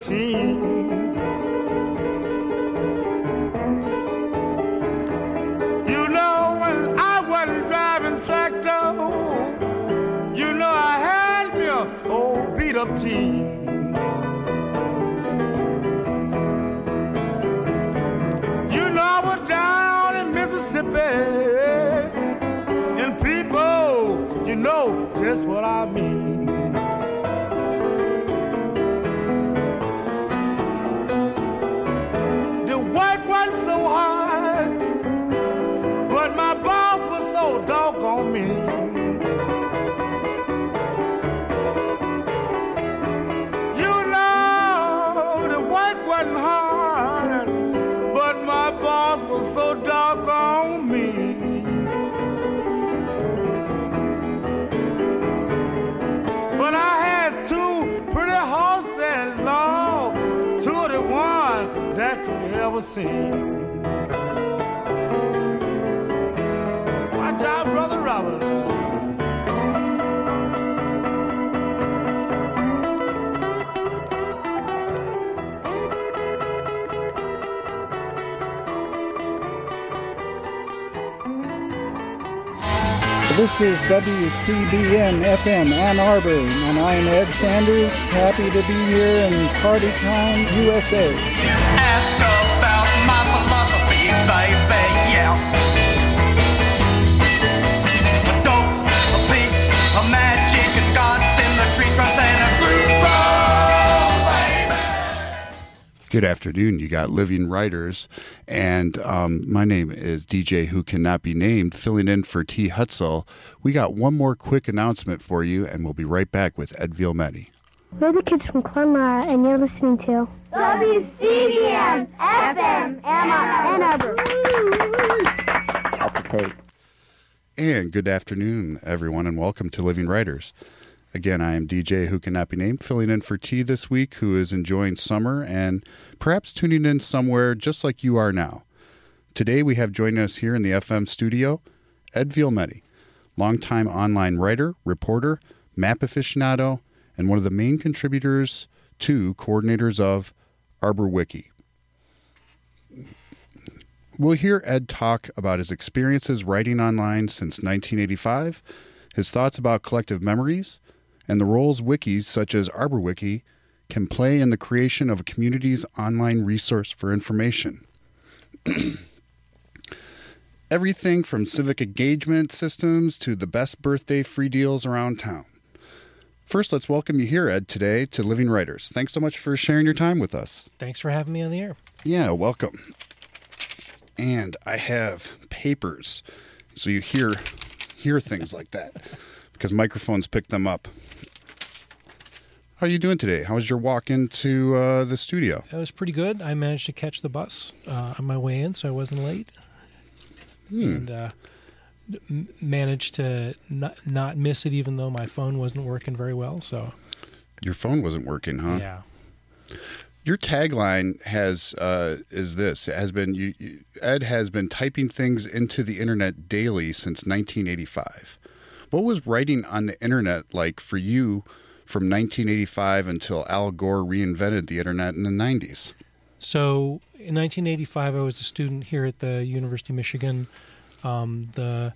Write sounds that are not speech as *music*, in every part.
team. You know, when I wasn't driving tractor, you know I had me a old beat up team. You ever. Watch out, brother Robert. This is WCBN FM Ann Arbor, and I'm Ed Sanders. Happy to be here in Party Time, USA. Good afternoon. You got Living Writers, and um, my name is DJ Who Cannot Be Named, filling in for T. Hutzel. We got one more quick announcement for you, and we'll be right back with Ed Vilmetti. We're the kids from Clonmara, and you're listening to WCBN FM Ann Arbor. That's a tape. And good afternoon, everyone, and welcome to Living Writers. Again, I am DJ Who Cannot Be Named, filling in for T this week, who is enjoying summer and perhaps tuning in somewhere just like you are now. Today, we have joining us here in the FM studio Ed Vielmetti, longtime online writer, reporter, map aficionado, and one of the main contributors to coordinators of Arbor Wiki. We'll hear Ed talk about his experiences writing online since 1985, his thoughts about collective memories, and the roles wikis such as ArborWiki can play in the creation of a community's online resource for information. *clears throat* Everything from civic engagement systems to the best birthday free deals around town. First, let's welcome you here, Ed, today to Living Writers. Thanks so much for sharing your time with us. Thanks for having me on the air. Yeah, welcome. And I have papers, so you hear hear things like that because microphones pick them up. How are you doing today? How was your walk into uh, the studio? It was pretty good. I managed to catch the bus uh, on my way in, so I wasn't late. Hmm. And uh, m- managed to not, not miss it, even though my phone wasn't working very well. So, Your phone wasn't working, huh? yeah. Your tagline has uh, is this it has been you, you, Ed has been typing things into the internet daily since 1985. What was writing on the internet like for you from 1985 until Al Gore reinvented the internet in the 90s? So, in 1985, I was a student here at the University of Michigan. Um, the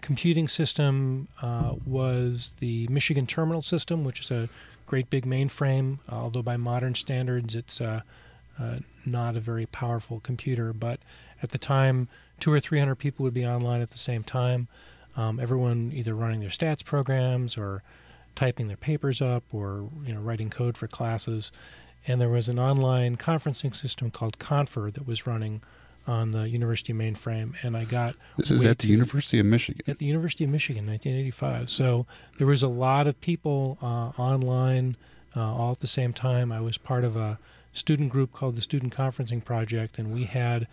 computing system uh, was the Michigan Terminal System, which is a great big mainframe, although by modern standards, it's uh, uh, not a very powerful computer. But at the time, two or three hundred people would be online at the same time. Um, everyone either running their stats programs or typing their papers up or you know writing code for classes. And there was an online conferencing system called Confer that was running on the university mainframe, and I got This is at the University of Michigan. at the University of Michigan, 1985. So there was a lot of people uh, online uh, all at the same time. I was part of a student group called the Student Conferencing Project, and we had,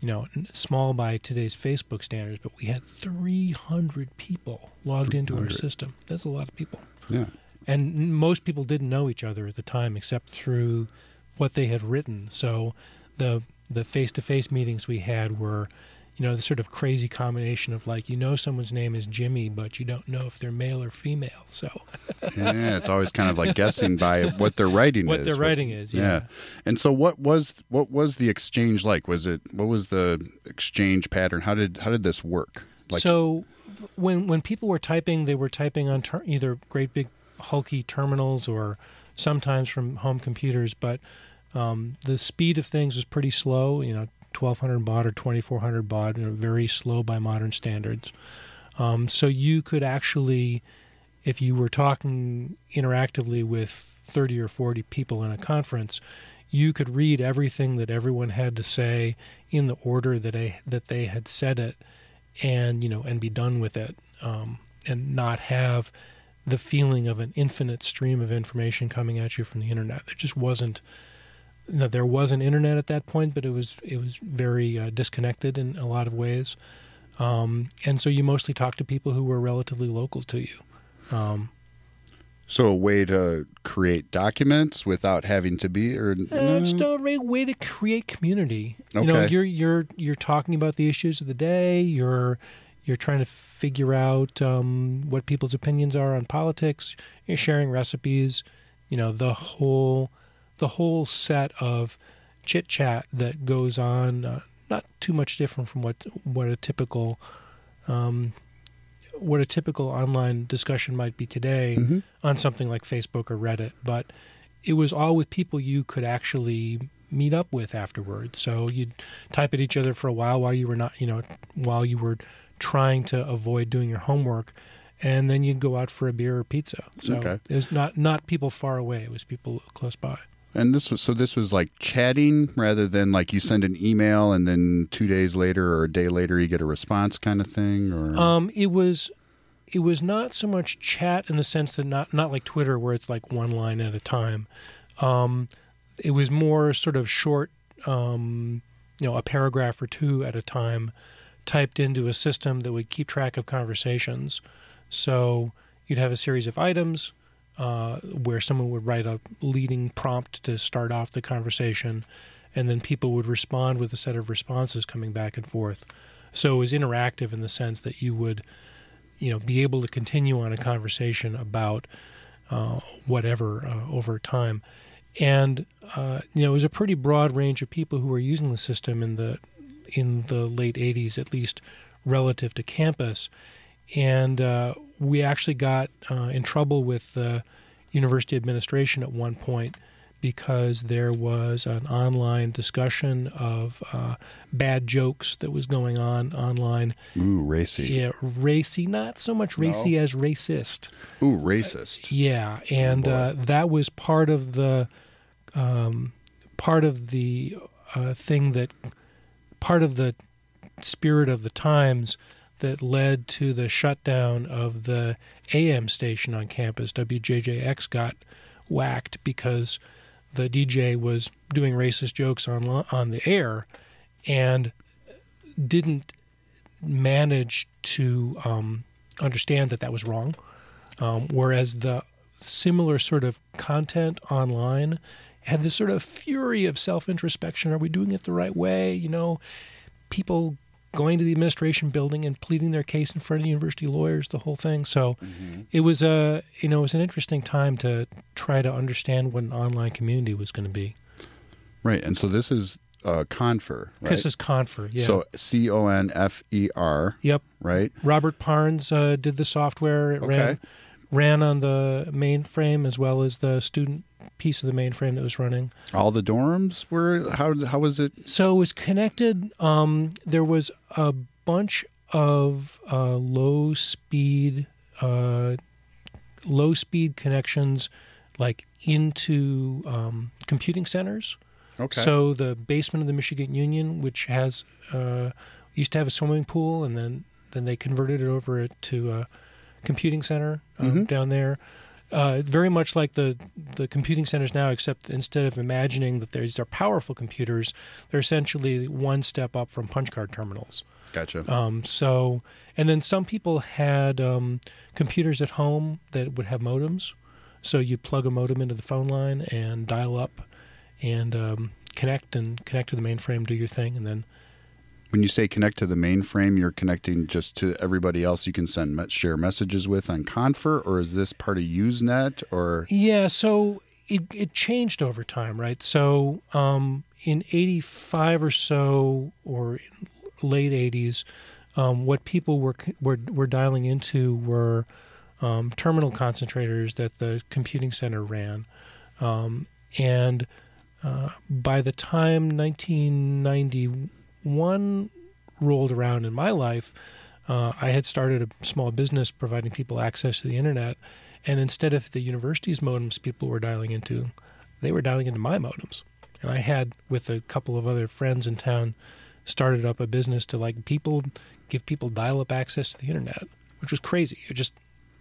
you know, small by today's Facebook standards, but we had 300 people logged into our system. That's a lot of people. Yeah. And most people didn't know each other at the time except through what they had written. So the the face-to-face meetings we had were you know, the sort of crazy combination of like you know someone's name is Jimmy, but you don't know if they're male or female. So *laughs* yeah, it's always kind of like guessing by what their writing what is. their writing is, yeah. And so what was what was the exchange like? Was it what was the exchange pattern? How did how did this work? Like so when when people were typing, they were typing on ter- either great big hulky terminals or sometimes from home computers, but um, the speed of things was pretty slow. You know, 1200 baud or 2400 baud, you know, very slow by modern standards. Um, so you could actually, if you were talking interactively with 30 or 40 people in a conference, you could read everything that everyone had to say in the order that they that they had said it, and you know, and be done with it, um, and not have the feeling of an infinite stream of information coming at you from the internet. There just wasn't. Know, there was an internet at that point, but it was it was very uh, disconnected in a lot of ways, um, and so you mostly talked to people who were relatively local to you. Um, so a way to create documents without having to be or Uh, just a way to create community. You know, you're you're you're talking about the issues of the day. You're you're trying to figure out um, what people's opinions are on politics. You're sharing recipes. You know, the whole the whole set of chit chat that goes on. Uh, not too much different from what what a typical um, what a typical online discussion might be today Mhm. on something like Facebook or Reddit, but it was all with people you could actually meet up with afterwards. So you'd type at each other for a while while you were not, you know, while you were trying to avoid doing your homework, and then you'd go out for a beer or pizza. So Okay. it was not not people far away; it was people close by. And this was so this was like chatting rather than like you send an email and then two days later or a day later you get a response kind of thing or Um, it was it was not so much chat in the sense that not not like Twitter where it's like one line at a time. Um, it was more sort of short, um, you know, a paragraph or two at a time, typed into a system that would keep track of conversations. So you'd have a series of items uh, where someone would write a leading prompt to start off the conversation, and then people would respond with a set of responses coming back and forth. So it was interactive in the sense that you would, you know, be able to continue on a conversation about uh, whatever uh, over time. And uh, you know, it was a pretty broad range of people who were using the system in the in the late '80s, at least relative to campus. And uh, we actually got uh, in trouble with the university administration at one point because there was an online discussion of uh, bad jokes that was going on online. ooh racy. Yeah, racy, not so much racy as racist. Ooh racist. Yeah, and boy. uh, that was part of the um, part of the uh, thing that part of the spirit of the times that led to the shutdown of the AM station on campus. WJJX got whacked because the DJ was doing racist jokes on on the air and didn't manage to um, understand that that was wrong. Um, whereas the similar sort of content online had this sort of fury of self introspection. Are we doing it the right way? You know, people going to the administration building and pleading their case in front of university lawyers, the whole thing. So it was a you know it was an interesting time to try to understand what an online community was going to be. Right. And so this is uh confer, right? This is Confer, yeah. So C O N F E R, yep, right? Robert Parnes uh, did the software. It ran Okay. ran on the mainframe as well as the student piece of the mainframe that was running. All the dorms were how how was it? So it was connected. Um, there was a bunch of uh, low speed, uh, low speed connections, like into um, computing centers. Okay. So the basement of the Michigan Union, which has uh, used to have a swimming pool, and then then they converted it over to a computing center um, down there. Uh, very much like the the computing centers now, except instead of imagining that these are powerful computers, they're essentially one step up from punch card terminals. gotcha. Um, so, and then some people had um, computers at home that would have modems. So you plug a modem into the phone line and dial up and um, connect and connect to the mainframe, do your thing, and then When you say connect to the mainframe, you're connecting just to everybody else you can send share messages with on Confer, or is this part of Usenet? Or Yeah, so it it changed over time, right? So um, in '85 or so, or late '80s, um, what people were were were dialing into were um, terminal concentrators that the computing center ran, um, and uh, by the time 1991 rolled around in my life, uh, I had started a small business providing people access to the internet. And instead of the university's modems people were dialing into, they were dialing into my modems. And I had, with a couple of other friends in town, started up a business to like people give people dial up access to the internet, which was crazy. It was just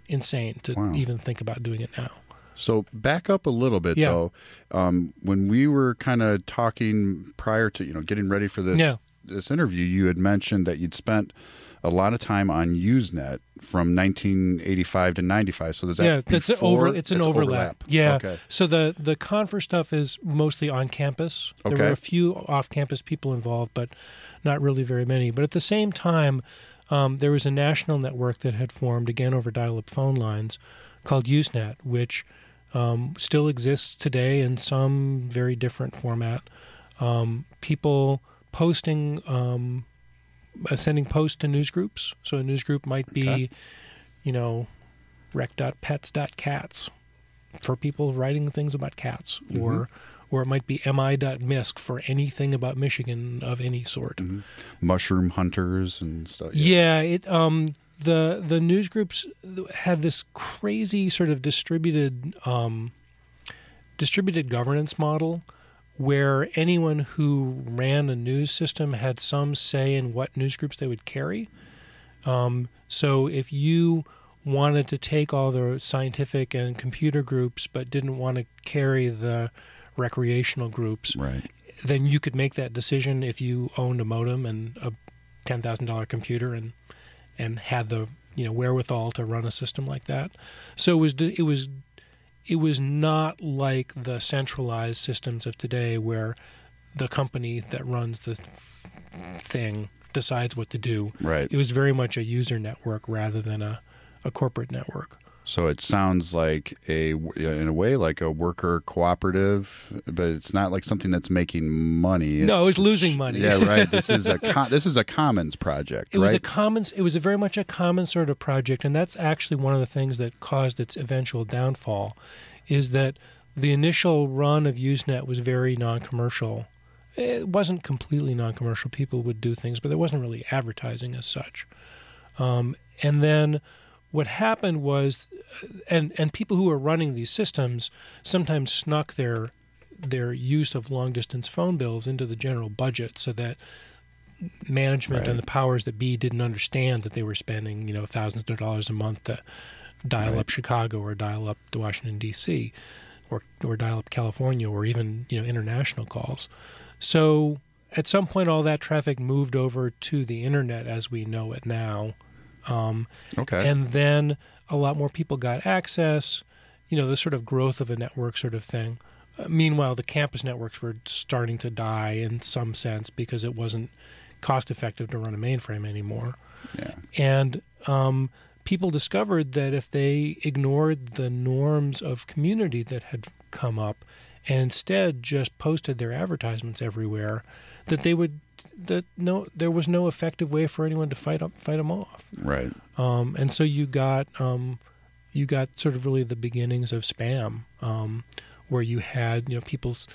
insane to Wow. even think about doing it now. So back up a little bit Yeah. though. Um, when we were kind of talking prior to you know getting ready for this Yeah. This interview, you had mentioned that you'd spent a lot of time on Usenet from 1985 to 95. So does that yeah, it's an over. It's an overlap. Yeah. Okay. So the the Confer stuff is mostly on campus. There were a few off campus people involved, but not really very many. But at the same time, um, there was a national network that had formed again over dial-up phone lines called Usenet, which um, still exists today in some very different format. Um, people posting, um, uh, sending posts to news groups. So a news group might be, Okay. you know, rec.pets.cats for people writing things about cats, or or it might be mi.misc for anything about Michigan of any sort. mushroom hunters and stuff. Yeah, it um the the news groups had this crazy sort of distributed um distributed governance model where anyone who ran a news system had some say in what news groups they would carry. Um, so if you wanted to take all the scientific and computer groups but didn't want to carry the recreational groups, Right. then you could make that decision if you owned a modem and a ten thousand dollar computer and and had the you know wherewithal to run a system like that. So it was it was it was not like the centralized systems of today where the company that runs the th- thing decides what to do. Right. It was very much a user network rather than a, a corporate network. So it sounds like a, in a way, like a worker cooperative, but it's not like something that's making money. No, it's losing money. Yeah, right. This is a *laughs* co- this is a commons project, It was a right? common. It was a very much a common sort of project, and that's actually one of the things that caused its eventual downfall. Is that the initial run of Usenet was very non-commercial. It wasn't completely non-commercial. People would do things, but there wasn't really advertising as such. Um, and then what happened was, uh, and and people who were running these systems sometimes snuck their their use of long distance phone bills into the general budget so that management and the powers that be didn't understand that they were spending you know thousands of dollars a month to dial Right. up Chicago or dial up to Washington D.C. or or dial up California or even you know international calls. So at some point, all that traffic moved over to the internet as we know it now. Um, okay. and then a lot more people got access you know the sort of growth of a network sort of thing uh, meanwhile the campus networks were starting to die in some sense because it wasn't cost effective to run a mainframe anymore yeah. and um, people discovered that if they ignored the norms of community that had come up and instead just posted their advertisements everywhere that they would that no there was no effective way for anyone to fight up fight them off Right. um, and so you got um, you got sort of really the beginnings of spam, um, where you had you know people's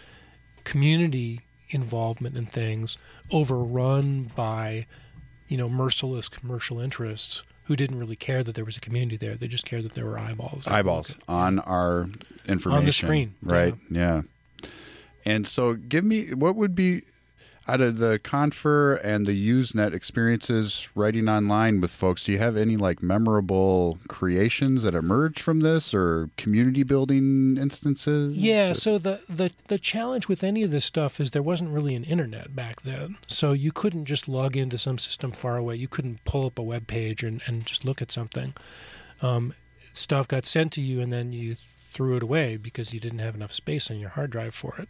community involvement in things overrun by you know merciless commercial interests who didn't really care that there was a community there. They just cared that there were eyeballs. Eyeballs on our information on the screen, right? Yeah. And so, give me what would be out of the Confer and the Usenet experiences writing online with folks. Do you have any like memorable creations that emerged from this, or community building instances? Yeah, so the, the the challenge with any of this stuff is there wasn't really an internet back then. So you couldn't just log into some system far away. You couldn't pull up a web page and, and just look at something. Um, stuff got sent to you and then you threw it away because you didn't have enough space on your hard drive for it.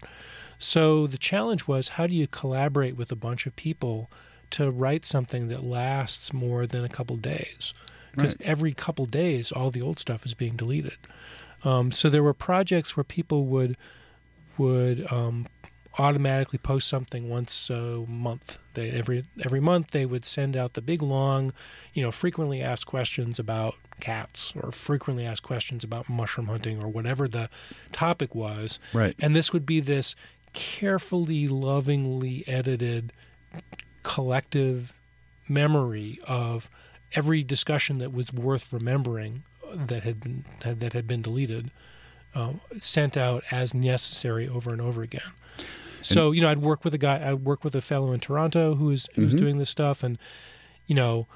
So the challenge was how do you collaborate with a bunch of people to write something that lasts more than a couple days because Right. every couple days all the old stuff is being deleted. Um, so there were projects where people would would um, automatically post something once a month. They every every month they would send out the big long, you know, frequently asked questions about cats or frequently asked questions about mushroom hunting or whatever the topic was. Right. And this would be this carefully, lovingly edited collective memory of every discussion that was worth remembering that had been that had been deleted, uh, sent out as necessary over and over again. So you know, I'd work with a guy. I'd work with a fellow in Toronto who was who was doing this stuff, and you know,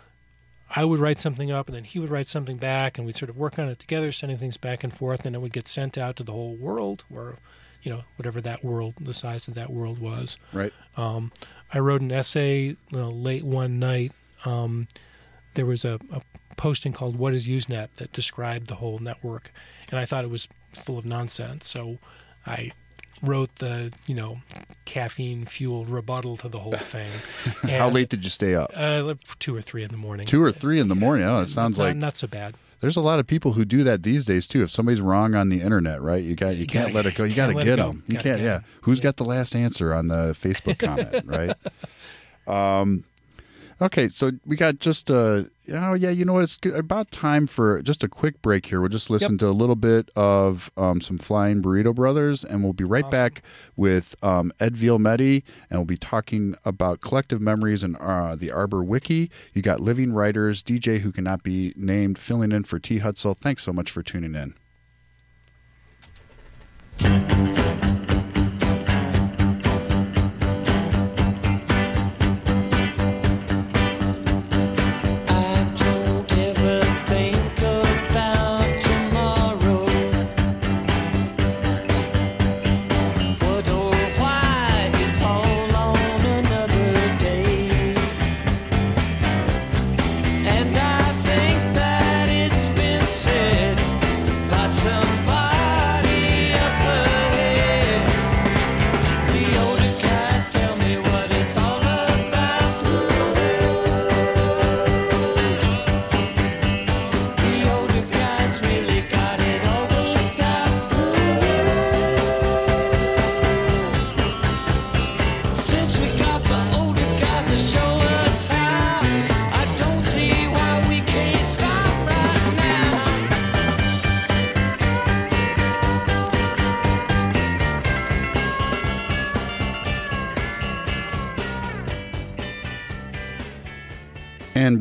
I would write something up, and then he would write something back, and we'd sort of work on it together, sending things back and forth, and it would get sent out to the whole world, or you know, whatever that world, the size of that world was. Right. Um, I wrote an essay you know, late one night. Um, there was a, a posting called "What Is Usenet" that described the whole network, and I thought it was full of nonsense. So I wrote the you know caffeine fueled rebuttal to the whole thing. *laughs* How And, late did you stay up? Uh, two or three in the morning. Two or three in the morning. Oh, it sounds not, like not so bad. There's a lot of people who do that these days too. If somebody's wrong on the internet, right? You got you, can't gotta- let it go. You *laughs* got to get them. You can't. Yeah. Who's Yeah. got the last answer on the Facebook comment, *laughs* right? Um. Okay, so we got just uh oh yeah, you know what? It's about time for just a quick break here. We'll just listen Yep. to a little bit of um, some Flying Burrito Brothers, and we'll be right Awesome. back with um, Ed Vielmetti, and we'll be talking about collective memories and uh, the Arbor Wiki. You got living writers, DJ who cannot be named, filling in for T. Hutzel. Thanks so much for tuning in.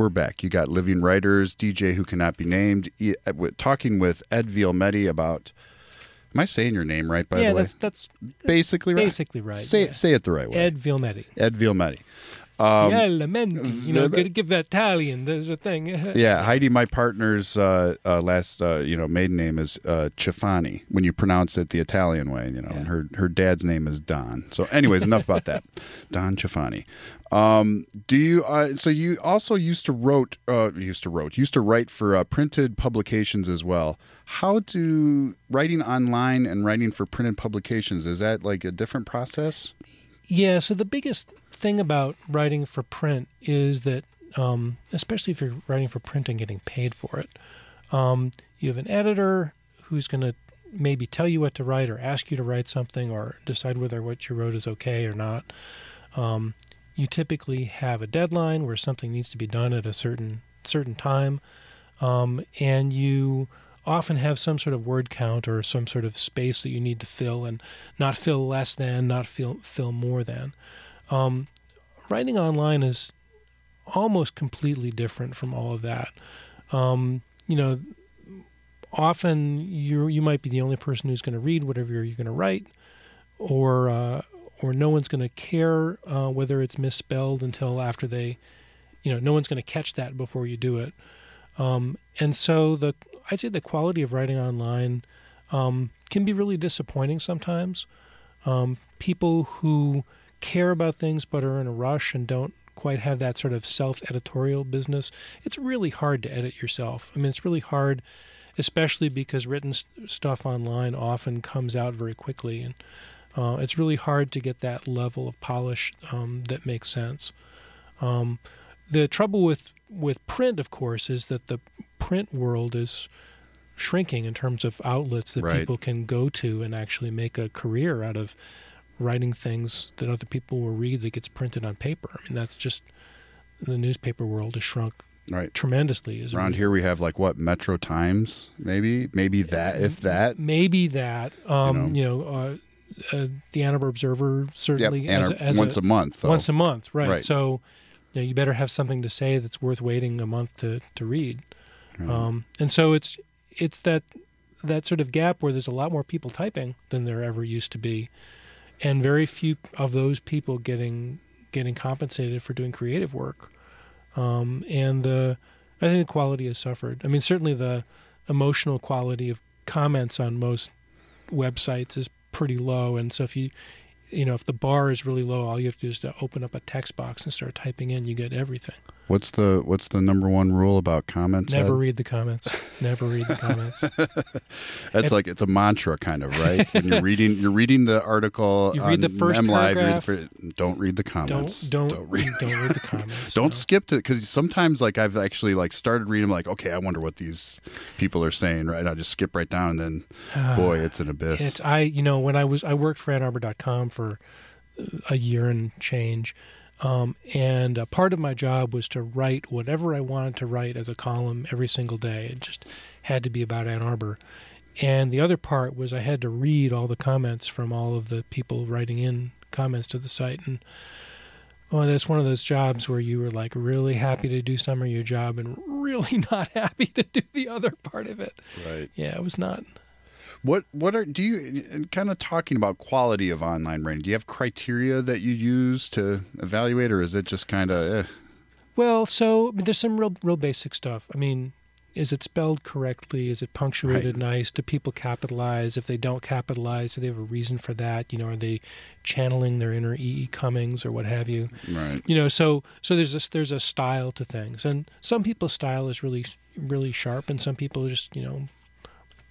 We're back. You got living writers, DJ who cannot be named, uh, talking with Ed Vielmetti about. Am I saying your name right? By yeah, the way, that's that's basically right. basically right, Say yeah. say it the right way. Ed Vilmetti. Ed Vielmetti. Elementi. You know, the- good give Italian. There's a thing. *laughs* Yeah, Heidi, my partner's uh, uh, last uh, you know maiden name is uh, Cifani when you pronounce it the Italian way. You know, and her her dad's name is Don. So, anyways, enough about that. *laughs* Don Cifani. Um, do you? Uh, so you also used to wrote uh, used to wrote used to write for uh, printed publications as well. How do writing online and writing for printed publications is that like a different process? Yeah, so the biggest thing about writing for print is that, um, especially if you're writing for print and getting paid for it, um, you have an editor who's going to maybe tell you what to write or ask you to write something or decide whether what you wrote is okay or not. Um, you typically have a deadline where something needs to be done at a certain certain time, um, and you often have some sort of word count or some sort of space that you need to fill and not fill less than, not fill fill more than. Um, writing online is almost completely different from all of that. Um, you know, often you you might be the only person who's going to read whatever you're going to write, or uh, or no one's going to care uh, whether it's misspelled until after they, you know, no one's going to catch that before you do it. Um, and so the I'd say the quality of writing online um, can be really disappointing sometimes. Um, people who care about things but are in a rush and don't quite have that sort of self-editorial business, it's really hard to edit yourself. I mean, it's really hard, especially because written st- stuff online often comes out very quickly, and uh, it's really hard to get that level of polish um, that makes sense. Um, the trouble with with print, of course, is that the print world is shrinking in terms of outlets that Right. people can go to and actually make a career out of writing things that other people will read that gets printed on paper. I mean, that's just the newspaper world has shrunk Right. tremendously. Is Around here we have like what Metro Times, maybe, maybe that, if that. maybe that um, You you know, uh, uh, the Ann Arbor Observer certainly and as, a- a, as once a, month. Though. once a month, right? Right. So you, know, you better have something to say that's worth waiting a month to to read. Um, and so it's it's that that sort of gap where there's a lot more people typing than there ever used to be, and very few of those people getting getting compensated for doing creative work. Um, and the I think the quality has suffered. I mean, certainly the emotional quality of comments on most websites is pretty low, and so if you you know if the bar is really low, all you have to do is to open up a text box and start typing in. You get everything. What's the what's the number one rule about comments? Never Ed? read the comments. Never read the comments. *laughs* That's like it's a mantra, kind of, right? when you're *laughs* reading, you're reading the article. You read the first M Live, you read the paragraph. *laughs* don't read the comments. don't don't read. don't read the comments. Don't no. skip to because sometimes like I've actually like started reading like okay I wonder what these people are saying right I just skip right down and then *sighs* boy it's an abyss It's I you know when I was I worked for Ann AnnArbor.com for a year and change, um, and a part of my job was to write whatever I wanted to write as a column every single day. It just had to be about Ann Arbor, and the other part was I had to read all the comments from all of the people writing in comments to the site and. Well, that's one of those jobs where you were like really happy to do some of your job and *laughs* really not happy to do the other part of it. right Yeah, it was not. What what are do you and kind of talking about quality of online writing do you have criteria that you use to evaluate or is it just kind of eh? Well, so there's some real, real basic stuff. I mean, is it spelled correctly? Is it punctuated nice? Do people capitalize? If they don't capitalize, do they have a reason for that? You know, are they channeling their inner E. E. Cummings or what have you? right You know, so so there's a, there's a style to things, and some people's style is really really sharp, and some people just you know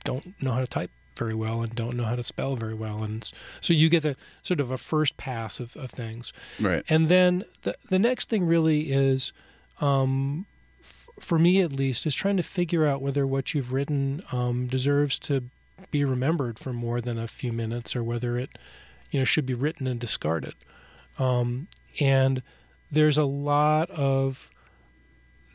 don't know how to type very well and don't know how to spell very well, and so you get a sort of a first pass of, of things. right And then the the next thing really is, um, f- for me at least, is trying to figure out whether what you've written um, deserves to be remembered for more than a few minutes, or whether it, you know, should be written and discarded. Um, and there's a lot of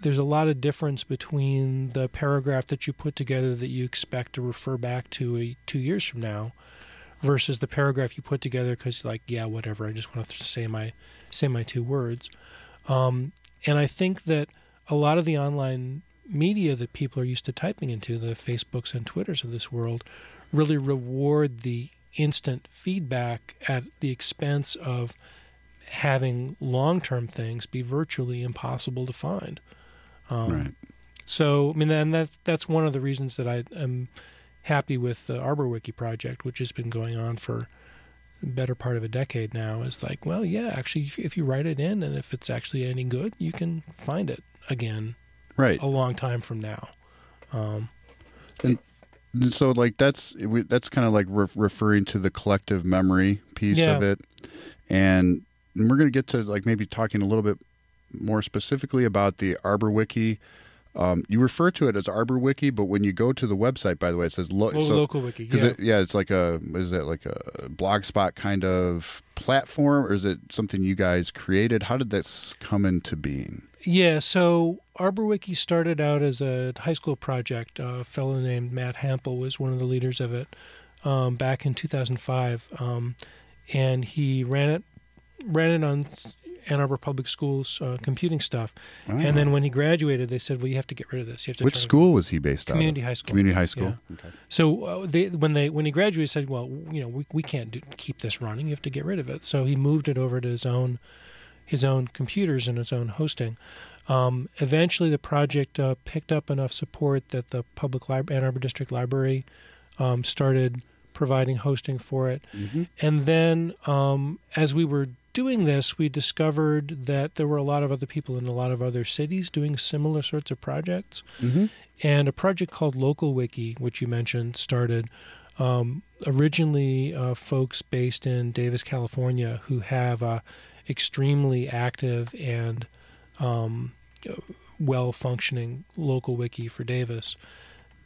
there's a lot of difference between the paragraph that you put together that you expect to refer back to a, two years from now versus the paragraph you put together because you're like yeah whatever i just want to say my say my two words. Um, and i think that a lot of the online media that people are used to typing into the facebooks and twitters of this world really reward the instant feedback at the expense of having long-term things be virtually impossible to find um, right so, I mean, and that that's one of the reasons that I am happy with the Arbor Wiki project, which has been going on for the better part of a decade now. Is like, well, yeah, actually, if, if you write it in, and if it's actually any good, you can find it again right a long time from now. Um, And so like that's that's kind of like re- referring to the collective memory piece Yeah. of it and we're going to get to like maybe talking a little bit more specifically about the ArborWiki. um, you refer to it as ArborWiki, but when you go to the website by the way it says lo- lo- so, local wiki. yeah. it, yeah it's like a is it like a blogspot kind of platform or is it something you guys created how did this come into being Yeah, so ArborWiki started out as a high school project. a fellow named Matt Hampel was one of the leaders of it um, back in 2005, um, and he ran it ran it on Ann Arbor Public Schools uh, computing stuff. And then when he graduated, they said, "Well, you have to get rid of this. You have to which turn it- school was he based on? Community out of high school. community high school okay So uh, they, when they when he graduated, he said, "Well, you know, we, we can't do, keep this running. You have to get rid of it." So he moved it over to his own his own computers and his own hosting. Um, eventually, the project uh, picked up enough support that the public Lib- Ann Arbor District Library um, started providing hosting for it. And then, um, as we were doing this, we discovered that there were a lot of other people in a lot of other cities doing similar sorts of projects. And a project called Local Wiki, which you mentioned, started um, originally uh, folks based in Davis, California, who have a extremely active and um, well functioning local wiki for Davis,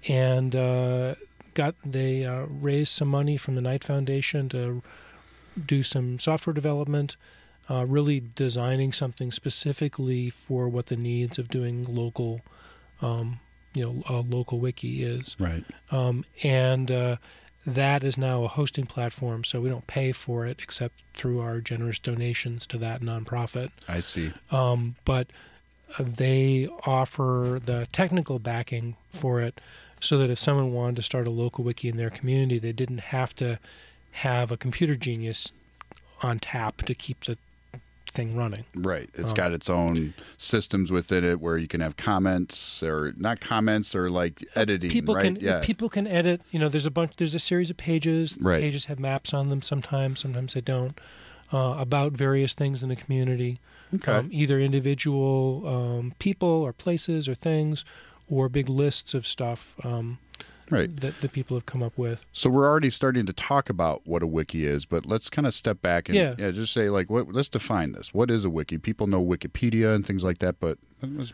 and uh, got they uh, raised some money from the Knight Foundation to do some software development, uh, really designing something specifically for what the needs of doing local, um, you know, a local wiki is Right. um, and uh, that is now a hosting platform. So we don't pay for it except through our generous donations to that nonprofit. I see. Um, but they offer the technical backing for it, so that if someone wanted to start a local wiki in their community, they didn't have to have a computer genius on tap to keep the thing running. Right. It's Um, got its own systems within it where you can have comments or not comments or like editing. people right? can yeah. people can edit you know there's a bunch there's a series of pages Right. pages have maps on them sometimes sometimes they don't uh, about various things in the community okay. um, either individual um, people or places or things or big lists of stuff um, right. that, that people have come up with So we're already starting to talk about what a wiki is, but let's kind of step back and Yeah. just say like, what? Let's define this. What is a wiki? People know Wikipedia and things like that, but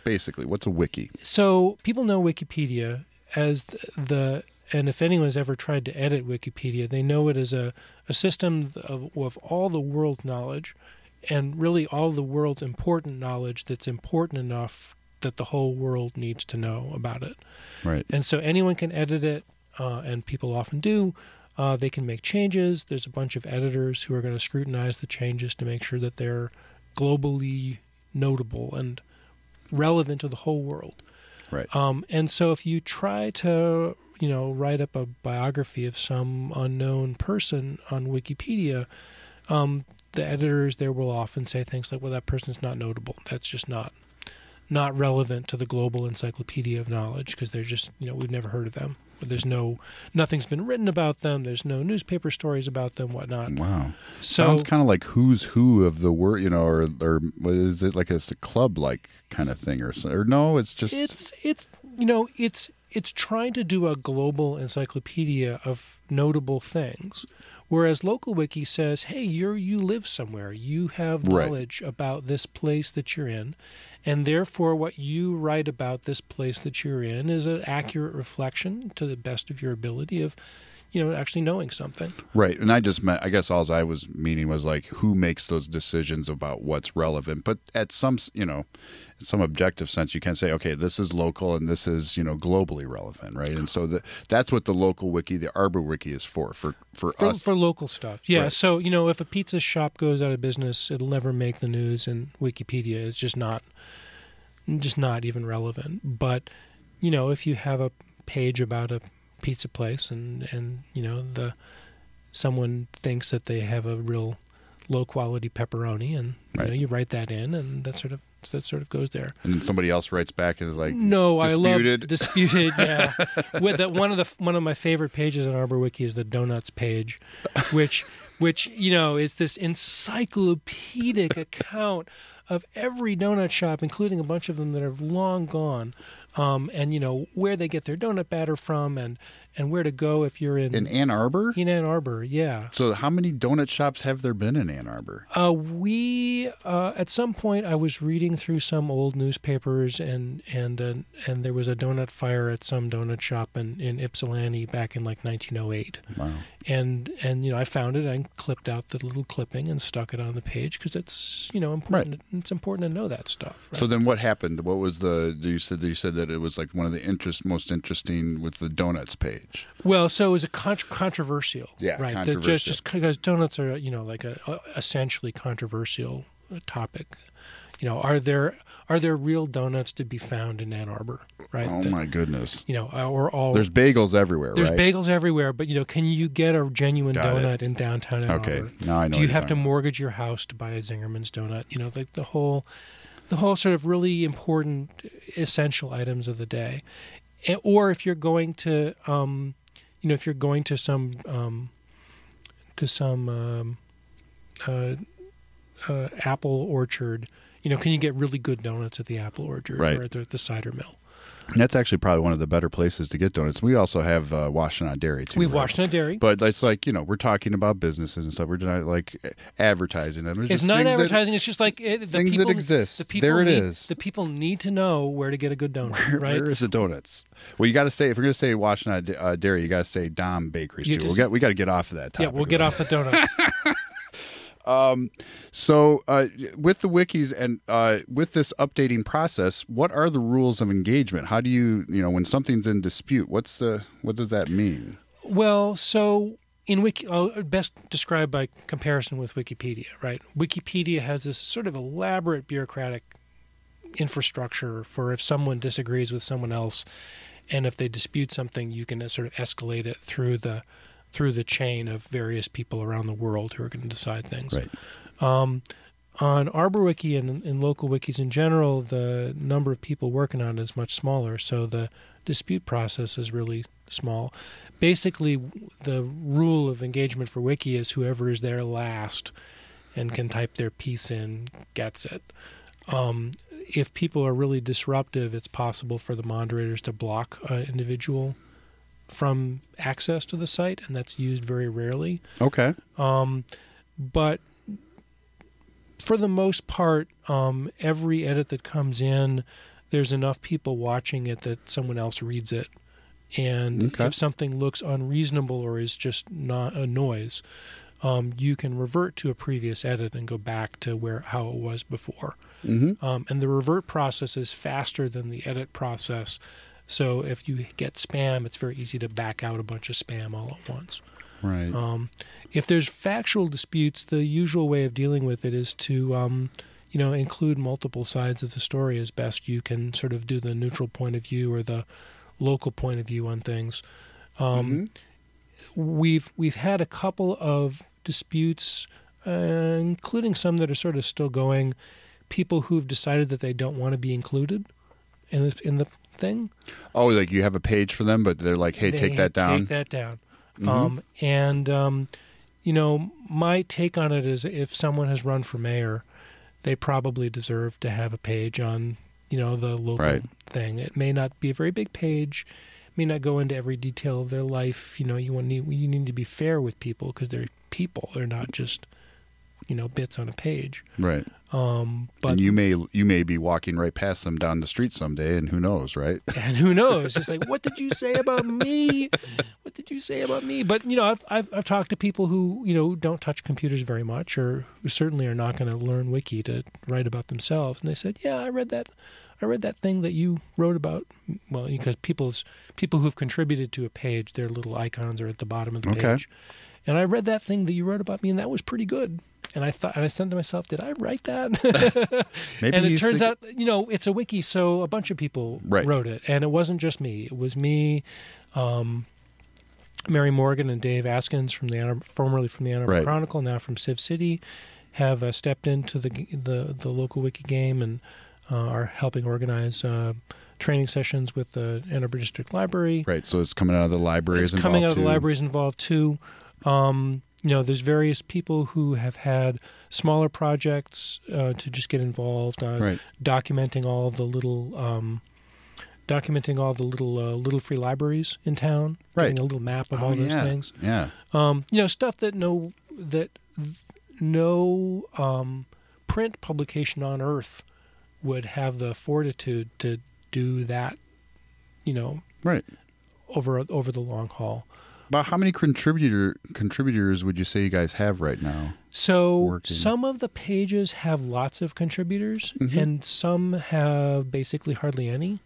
basically what's a wiki? so people know wikipedia as th- the and if anyone's ever tried to edit wikipedia they know it as a, a system of, of all the world's knowledge and really all the world's important knowledge that's important enough that the whole world needs to know about it Right. and so anyone can edit it uh, and people often do uh, they can make changes there's a bunch of editors who are going to scrutinize the changes to make sure that they're globally notable and relevant to the whole world Right. um, and so if you try to, you know, write up a biography of some unknown person on Wikipedia, um, the editors there will often say things like, "Well, that person's not notable. That's just not not relevant to the global encyclopedia of knowledge because they're just, you know, we've never heard of them. There's no, nothing's been written about them. There's no newspaper stories about them, whatnot. Wow. So Sounds kind of like who's who of the word, you know, or or is it like? It's a club like kind of thing, or or no? It's just it's it's you know it's it's trying to do a global encyclopedia of notable things whereas local wiki says hey you're you live somewhere you have Right. knowledge about this place that you're in and therefore what you write about this place that you're in is an accurate reflection to the best of your ability of you know actually knowing something Right, and I just meant I guess all I was meaning was like who makes those decisions about what's relevant. But at some you know, in some objective sense, you can say, okay, this is local and this is you know globally relevant, right? And so the, that's what the local wiki, the Arbor wiki, is for for for, for, us. for local stuff. Yeah. Right. So you know, if a pizza shop goes out of business, it'll never make the news, and Wikipedia is just not, just not even relevant. But you know, if you have a page about a pizza place, and and you know the someone thinks that they have a real low quality pepperoni, and you know you write that in, and that sort of that sort of goes there. and then somebody else writes back and is like, No, I love disputed. Yeah, *laughs* with that one of the one of my favorite pages on Arbor Wiki is the donuts page, which which you know is this encyclopedic account of every donut shop, including a bunch of them that have long gone, um, and you know where they get their donut batter from, and and where to go if you're in in Ann Arbor. in Ann Arbor. Yeah, So how many donut shops have there been in Ann Arbor? uh, we uh, at some point I was reading through some old newspapers and and uh, and there was a donut fire at some donut shop in, in Ypsilanti back in like 1908 Wow. And and you know I found it and clipped out the little clipping and stuck it on the page because it's you know important Right. it's important to know that stuff right? So then, what happened? What was the? You said you said that it was like one of the interest most interesting with the donuts page. Well, so it was a contr controversial, Yeah, right? Controversial. just just because donuts are you know like a, a essentially controversial topic. You know, are there are there real donuts to be found in Ann Arbor, right? Oh That- my goodness! You know, uh, or all There's bagels everywhere, there's right? bagels everywhere, but you know, can you get a genuine Got it. donut in downtown Ann Okay, Arbor? now I know. Do you have to mortgage your house to buy a Zingerman's donut? You know, like the whole, the whole sort of really important, essential items of the day, or if you're going to, um, you know, if you're going to some, um, to some um, uh, uh, apple orchard, you know, can you get really good donuts at the apple orchard Right. or at the, the cider mill? And that's actually probably one of the better places to get donuts. We also have uh, Washtenaw Dairy too. We've right? Washtenaw Dairy. but it's like you know we're talking about businesses and stuff. We're not like advertising them. It's not advertising. it's just like it, the things that exist. The people There it need, is. The people need to know where to get a good donut, right? Where is the donuts? Well, you got to say if we're going to say Washtenaw uh, Dairy, you got to say Dom Bakeries You too. just- we got we got to get off of that. Topic. Yeah, we'll get off the donuts. *laughs* So, uh, with the wikis and uh, with this updating process, what are the rules of engagement? How do you, you know, when something's in dispute, what's the what does that mean? Well, so in Wiki, oh, best described by comparison with Wikipedia, right? Wikipedia has this sort of elaborate bureaucratic infrastructure for if someone disagrees with someone else, and if they dispute something, you can sort of escalate it through the through the chain of various people around the world who are going to decide things. Right. Um, on ArborWiki and in local wikis in general, the number of people working on it is much smaller, so the dispute process is really small. Basically, the rule of engagement for wiki is whoever is there last and can type their piece in gets it. Um, if people are really disruptive, it's possible for the moderators to block an individual from access to the site, and that's used very rarely. Okay. Um, but for the most part, um, every edit that comes in, there's enough people watching it that someone else reads it. And Okay. if something looks unreasonable or is just not a noise, um, you can revert to a previous edit and go back to where how it was before. Mm-hmm. Um, and the revert process is faster than the edit process. So if you get spam, it's very easy to back out a bunch of spam all at once. Right. Um, if there's factual disputes, the usual way of dealing with it is to, um, you know, include multiple sides of the story as best you can. Sort of do the neutral point of view or the local point of view on things. Um, We've we've had a couple of disputes, uh, including some that are sort of still going. People who've decided that they don't want to be included in the in the thing. oh, like you have a page for them, but they're like, hey, take that down. Take that down. Mhm. Um, and um, you know, my take on it is, if someone has run for mayor, they probably deserve to have a page on, you know, the local Right. thing. It may not be a very big page, may not go into every detail of their life. You know, you want need you need to be fair with people because they're people. They're not just, you know, bits on a page. Right. Um, but and you may you may be walking right past them down the street someday, and who knows, right? *laughs* and who knows? It's like, *laughs* what did you say about me? What did you say about me? But you know, I've I've, I've talked to people who you know don't touch computers very much, or who certainly are not going to learn wiki to write about themselves, and they said, yeah, I read that. I read that thing that you wrote about. Well, because people's people who've contributed to a page, their little icons are at the bottom of the Okay. page. And I read that thing that you wrote about me, and that was pretty good. And I thought, and I said to myself, did I write that? *laughs* Maybe and it turns think- out, you know, it's a wiki, so a bunch of people Right. wrote it, and it wasn't just me. It was me, um, Mary Morgan, and Dave Askins from the formerly from the Ann Arbor Right. Chronicle, now from Civ City, have uh, stepped into the the the local wiki game and uh, are helping organize uh, training sessions with the Ann Arbor District Library. right. So it's coming out of the libraries. It's coming out of the too. libraries involved too. Um, you know, there's various people who have had smaller projects uh, to just get involved, uh, Right. documenting all of the little, um, documenting all the little uh, little free libraries in town, Right. getting a little map of Oh, all those yeah. things. Yeah. Um, you know, stuff that no that no um, print publication on Earth would have the fortitude to do that. You know, Right. over over the long haul. About how many contributor contributors would you say you guys have right now? So working. some of the pages have lots of contributors, and some have basically hardly any.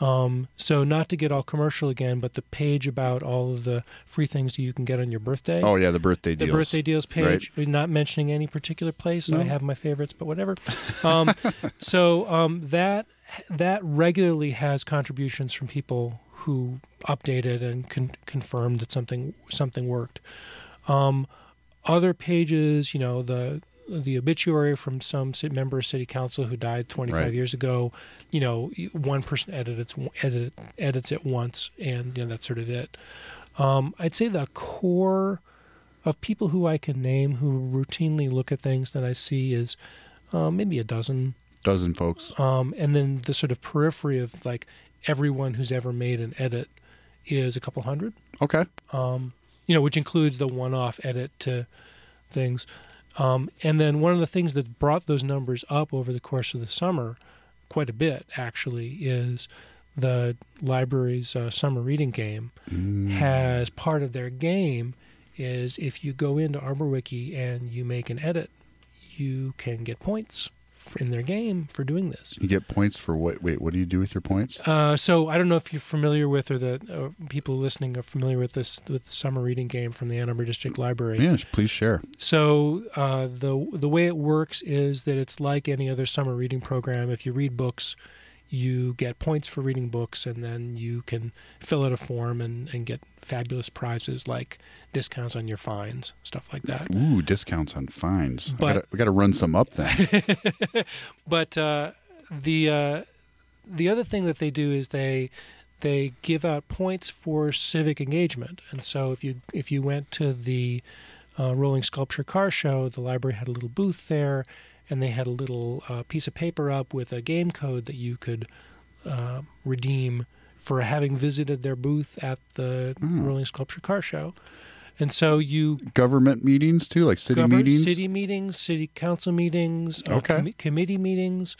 Um, so not to get all commercial again, but the page about all of the free things you can get on your birthday. Oh yeah, the birthday deals. the birthday deals page. Not mentioning any particular place. I have my favorites, but whatever. *laughs* Um, so um, that that regularly has contributions from people who updated and con- confirmed that something something worked. Um, other pages, you know, the the obituary from some member of city council who died 25 Right. years ago, you know, one person edits edit, edits it once, and you know that's sort of it. Um, I'd say the core of people who I can name who routinely look at things that I see is uh, maybe a dozen, Dozen folks. um, and then the sort of periphery of like everyone who's ever made an edit is a couple hundred. Okay. you know, which includes the one-off edit to things. Um, and then one of the things that brought those numbers up over the course of the summer, quite a bit actually, is the library's uh, summer reading game has part of their game is if you go into ArborWiki and you make an edit, you can get points in their game for doing this. You get points for what? Wait, what do you do with your points? Uh, so I don't know if you're familiar with, or the uh, people listening are familiar with this, with the summer reading game from the Ann Arbor District Library. Yes, please share. So uh, the the way it works is that it's like any other summer reading program. If you read books, you get points for reading books, and then you can fill out a form and, and get fabulous prizes like discounts on your fines, stuff like that. Ooh, discounts on fines. But- gotta, we got to run some up then. *laughs* But uh, the uh, the other thing that they do is they they give out points for civic engagement. And so if you if you went to the uh, Rolling Sculpture Car Show, the library had a little booth there, and they had a little uh, piece of paper up with a game code that you could uh, redeem for having visited their booth at the Rolling Sculpture Car Show. And so you Government meetings too, like city meetings. city meetings, city council meetings, uh, Okay. committee meetings.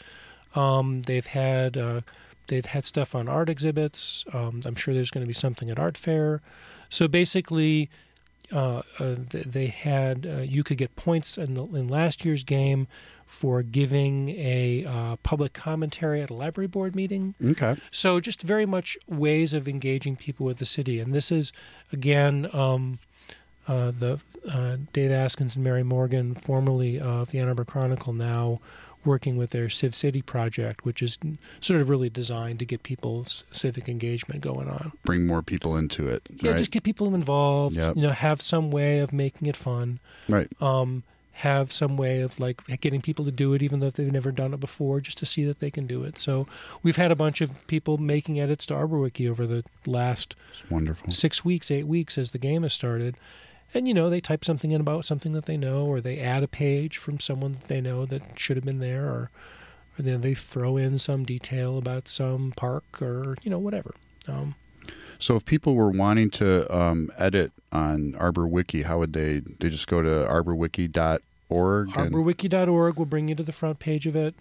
Um, they've had uh, they've had stuff on art exhibits. Um, I'm sure there's going to be something at art fair. So basically, uh, uh, they had uh, you could get points in, the, in last year's game for giving a uh, public commentary at a library board meeting. Okay. So just very much ways of engaging people with the city, and this is again um, uh, the uh, Dave Askins and Mary Morgan, formerly of the Ann Arbor Chronicle, now working with their Civ City project, which is sort of really designed to get people's civic engagement going on. Bring more people into it. Yeah, right. just get people involved. Yep. You know, have some way of making it fun. right. Um, have some way of like getting people to do it, even though they've never done it before, just to see that they can do it. So we've had a bunch of people making edits to ArborWiki over the last wonderful. six weeks, eight weeks as the game has started. And you know, they type something in about something that they know, or they add a page from someone that they know that should have been there, or, or then they throw in some detail about some park, or you know, whatever. Um, So if people were wanting to um, edit on Arbor Wiki, how would they? They just go to arborwiki.org. and- ArborWiki.org will bring you to the front page of it.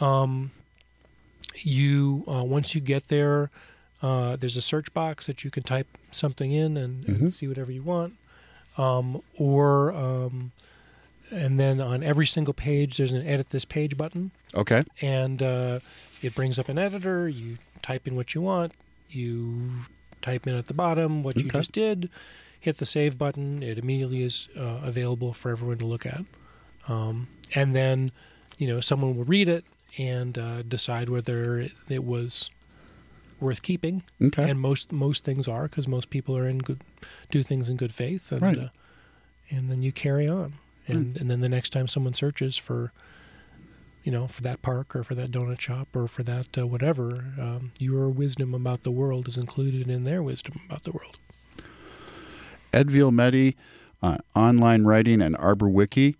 Um, you uh, once you get there, uh, there's a search box that you can type something in and, and Mhm. see whatever you want. Um, or um, and then on every single page, there's an edit this page button, Okay. and uh, it brings up an editor. You type in what you want. You type in at the bottom what you just did. Hit the save button. It immediately is uh, available for everyone to look at. Um, and then, you know, someone will read it and uh, decide whether it, it was worth keeping. Okay. And most most things are because most people are in good, do things in good faith, and Right. uh, and then you carry on, and and then the next time someone searches for, you know, for that park or for that donut shop or for that uh, whatever, um, your wisdom about the world is included in their wisdom about the world. Ed Vielmetti on online writing and Arbor Wiki.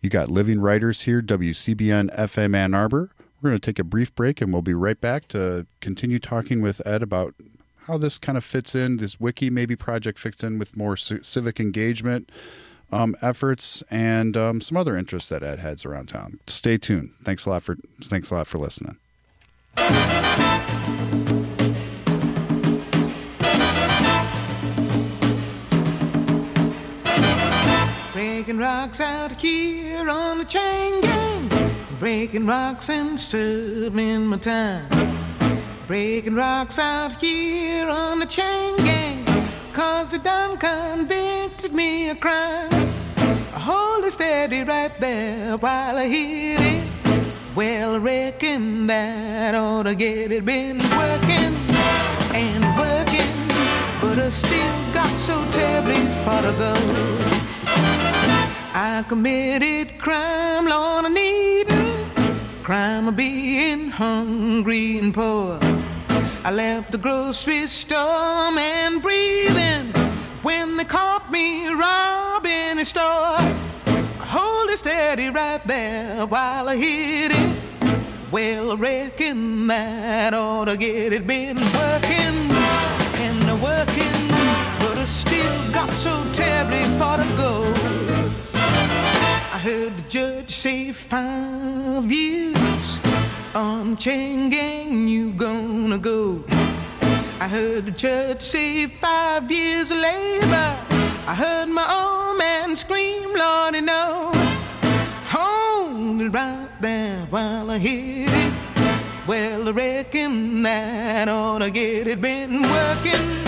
You got Living Writers here, WCBN FM Ann Arbor. We're going to take a brief break and we'll be right back to continue talking with Ed about how this kind of fits in, this wiki maybe project fits in with more ci- civic engagement um, efforts and um, some other interests that Ed has around town. Stay tuned. Thanks a lot for thanks a lot for listening. Breaking rocks out here on the chain gang. Breaking rocks and serving my time. Breaking rocks out here on the chain gang. Cause they done convicted me a crime. Hold it steady right there while I hit it. Well, reckon that ought to get it. Been working and working, but I still got so terribly far to go. I committed crime, Lord, I need crime of being hungry and poor. I left the grocery store and breathing when they caught me robbing a store. Hold it steady right there while I hit it. Well, reckon that ought to get it been working and working, but I still got so terribly far to go. I heard the judge say five years on chain gang you gonna go. I heard the judge say five years of labor. I heard my old man scream, Lordy, no. Hold it right there while I hit it. Well, I reckon that ought to get it. Been working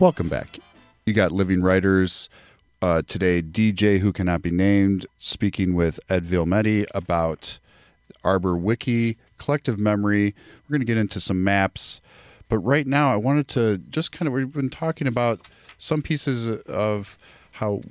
Welcome back. You got Living Writers uh, today. DJ, who cannot be named, speaking with Ed Vielmetti about Arbor Wiki, collective memory. We're going to get into some maps, but right now I wanted to just kind of we've been talking about some pieces of how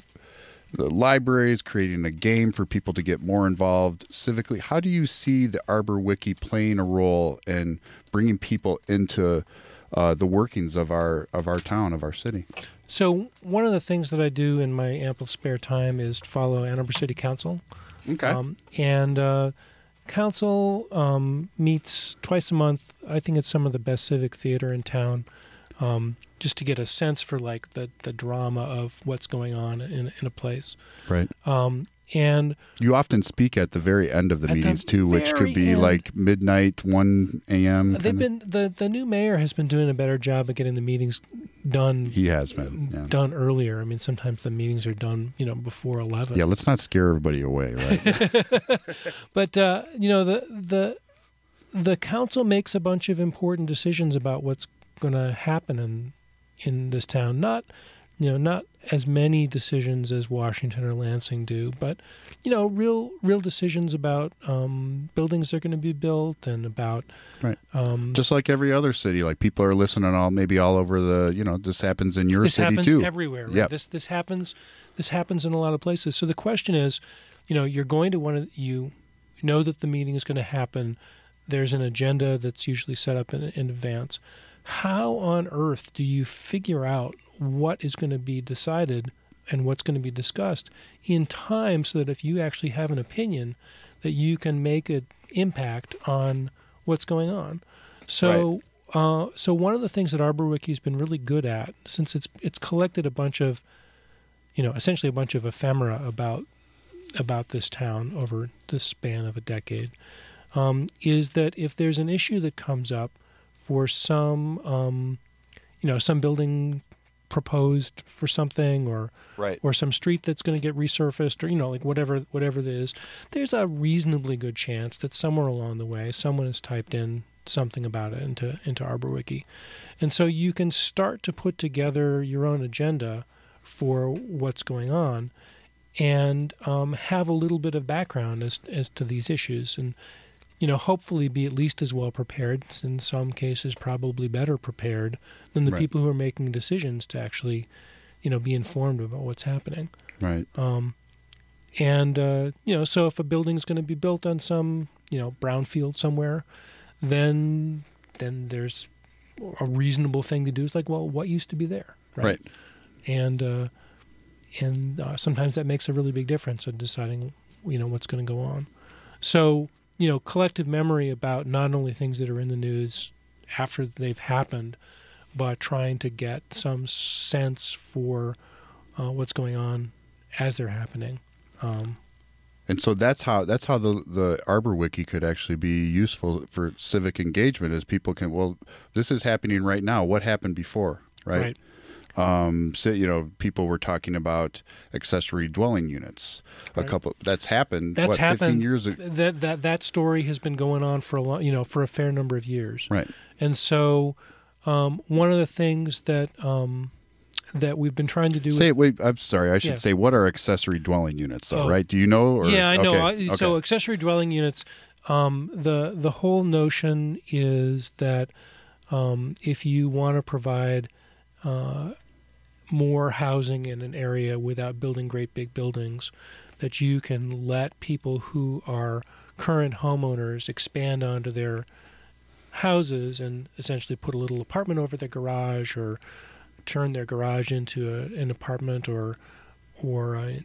the library is creating a game for people to get more involved civically. How do you see the Arbor Wiki playing a role in bringing people into uh, the workings of our of our town of our city? So one of the things that I do in my ample spare time is follow Ann Arbor City Council. Okay. Um, and uh, council um, meets twice a month. I think it's some of the best civic theater in town, um, just to get a sense for like the, the drama of what's going on in, in a place. right. Um, and You often speak at the very end of the At the meetings too, which could be end. like midnight, one a.m. they've been the the new mayor has been doing a better job of getting the meetings done He has been. Yeah. done earlier. I mean, sometimes the meetings are done you know before eleven. Yeah, let's not scare everybody away, right? *laughs* But uh, you know the the the council makes a bunch of important decisions about what's going to happen in in this town. Not you know not as many decisions as Washington or Lansing do, but you know real real decisions about um, buildings that are going to be built and about Right. um, Just like every other city, like people are listening all maybe all over the. You know, this happens in your this city happens too. everywhere. Right? Yep. This this happens this happens in a lot of places. So the question is, you know, you're going to want to you know that the meeting is going to happen. There's an agenda that's usually set up in, in advance. How on earth do you figure out what is going to be decided and what's going to be discussed in time so that if you actually have an opinion that you can make an impact on what's going on. So uh, so one of the things that ArborWiki's been really good at, since it's it's collected a bunch of, you know, essentially a bunch of ephemera about about this town over the span of a decade, um, is that if there's an issue that comes up for some, um, you know, some building proposed for something or Right. or some street that's going to get resurfaced or you know like whatever whatever it is there's a reasonably good chance that somewhere along the way someone has typed in something about it into into ArborWiki and so you can start to put together your own agenda for what's going on and um, have a little bit of background as as to these issues and you know hopefully be at least as well prepared in some cases probably better prepared than the Right. people who are making decisions to actually you know be informed about what's happening Right. um, and uh, you know so if a building's going to be built on some you know brownfield somewhere then then there's a reasonable thing to do it's like well what used to be there Right. and uh, and uh, sometimes that makes a really big difference in deciding you know what's going to go on so you know collective memory about not only things that are in the news after they've happened but trying to get some sense for uh, what's going on as they're happening um, And so that's how that's how the the Arbor Wiki could actually be useful for civic engagement, as people can well, this is happening right now. What happened before, right? Um, so you know, people were talking about accessory dwelling units. A couple that's happened. That's what, happened. Fifteen years ago. That that that story has been going on for a long, you know, for a fair number of years. Right. And so, um, one of the things that um, that we've been trying to do. Say wait. I'm sorry. I should Yeah. say what are accessory dwelling units, though, Oh. right? Do you know? Or, yeah, I know. okay, I- So okay. accessory dwelling units. Um, the the whole notion is that um, if you want to provide uh, more housing in an area without building great big buildings, that you can let people who are current homeowners expand onto their houses and essentially put a little apartment over their garage or turn their garage into a, an apartment or or a,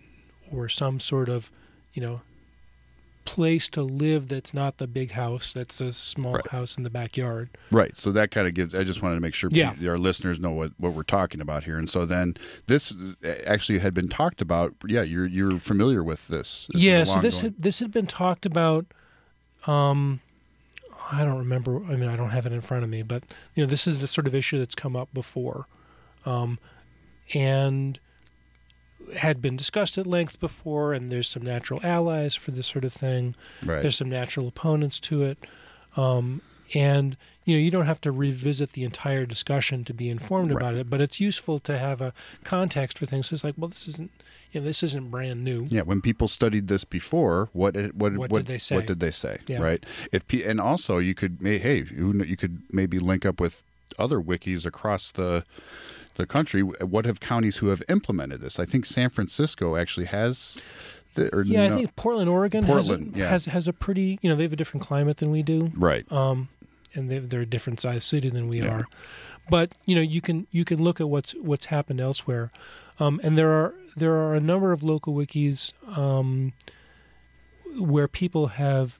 or some sort of you know place to live that's not the big house that's a small Right. house in the backyard Right. So that kind of gives. I just wanted to make sure Yeah. our listeners know what, what we're talking about here. And so then this uh, actually had been talked about. Yeah, you're you're familiar with this. This yeah so this had, this had been talked about um i don't remember i mean i don't have it in front of me but you know this is the sort of issue that's come up before um and had been discussed at length before and there's some natural allies for this sort of thing right. there's some natural opponents to it um, and you know you don't have to revisit the entire discussion to be informed Right. about it but it's useful to have a context for things So it's like well this isn't you know this isn't brand new Yeah, when people studied this before, what what What what, did they say? What did they say? Yeah. Right. If and also you could hey you could maybe link up with other wikis across the the country. What have counties who have implemented this? I think San Francisco actually has. The, or yeah i think portland oregon Portland, has, a, yeah. has has a pretty you know they have a different climate than we do right. um, and they, they're a different size city than we Yeah. are. But you know, you can you can look at what's what's happened elsewhere, um, and there are there are a number of local wikis um, where people have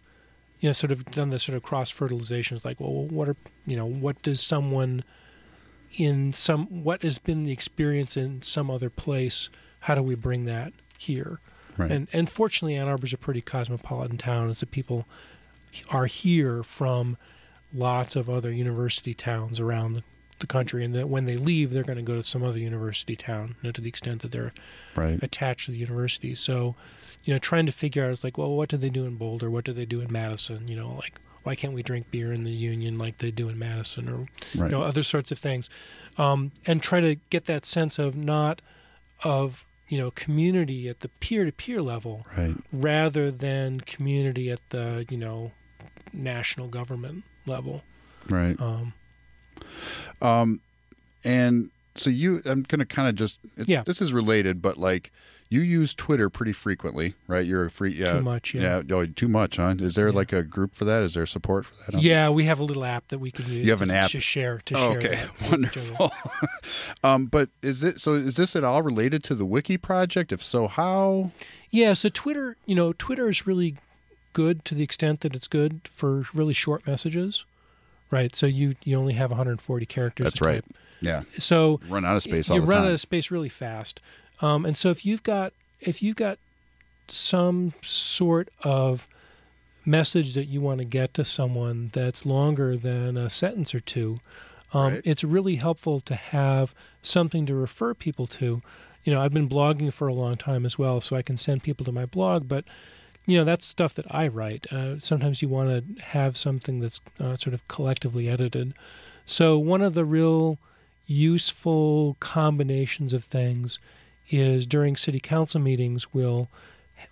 you know sort of done this sort of cross fertilization. It's like, well, what are you know what does someone in some what has been the experience in some other place? How do we bring that here? Right. And and fortunately, Ann Arbor's a pretty cosmopolitan town, and so people are here from lots of other university towns around the, the country, and that when they leave, they're going to go to some other university town, you know, to the extent that they're right. attached to the university. So, you know, trying to figure out, it's like, well, what do they do in Boulder? What do they do in Madison? You know, like, why can't we drink beer in the Union like they do in Madison, or Right. you know, other sorts of things, um, and try to get that sense of not of you know community at the peer-to-peer level Right. rather than community at the you know national government level. Right. Um, Um, and so you, I'm going to kind of just, it's, Yeah. this is related, but like you use Twitter pretty frequently, right? You're a free, yeah. Too much, yeah. oh, too much, huh? Is there Yeah. like a group for that? Is there support for that? yeah, we have a little app that we can use. You have to, an app? to share to Oh, share. okay, *laughs* wonderful. *laughs* um, but is it so? Is this at all related to the Wiki project? If so, how? Yeah, so Twitter, you know, Twitter is really good to the extent that it's good for really short messages, right? So you you only have 140 characters. That's right. type. Yeah, So you run out of space you all the run time. out of space really fast. Um, and so if you've got if you've got some sort of message that you want to get to someone that's longer than a sentence or two, um, Right. it's really helpful to have something to refer people to. You know, I've been blogging for a long time as well, so I can send people to my blog, but you know that's stuff that I write. Uh, sometimes you want to have something that's uh, sort of collectively edited. So one of the real useful combinations of things is during city council meetings we'll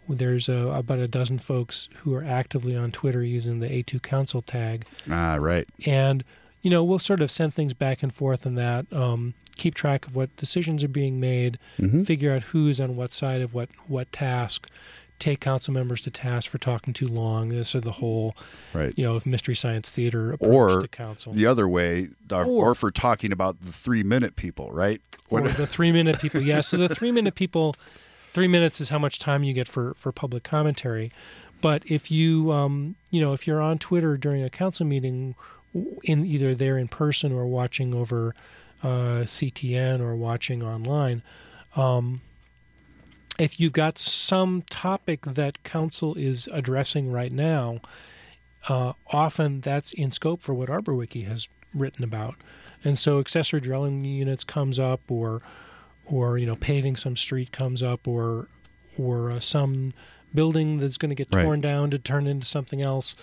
there's about a dozen folks who are actively on Twitter using the A2 Council tag, ah, right. and you know we'll sort of send things back and forth on that. Um, keep track of what decisions are being made, Mhm. figure out who's on what side of what what task, take council members to task for talking too long. This or the whole Right. you know of mystery science theater approach Or to council. The other way, Or- or for talking about the three minute people, right? Or the three minute people. Yeah, so the three minute people, three minutes is how much time you get for for public commentary. But if you um, you know if you're on Twitter during a council meeting, in either there in person or watching over uh, CTN or watching online, um, if you've got some topic that council is addressing right now, uh, often that's in scope for what ArborWiki has written about. And so accessory dwelling units comes up, or or you know paving some street comes up, or or uh, some building that's going to get Right. torn down to turn into something else.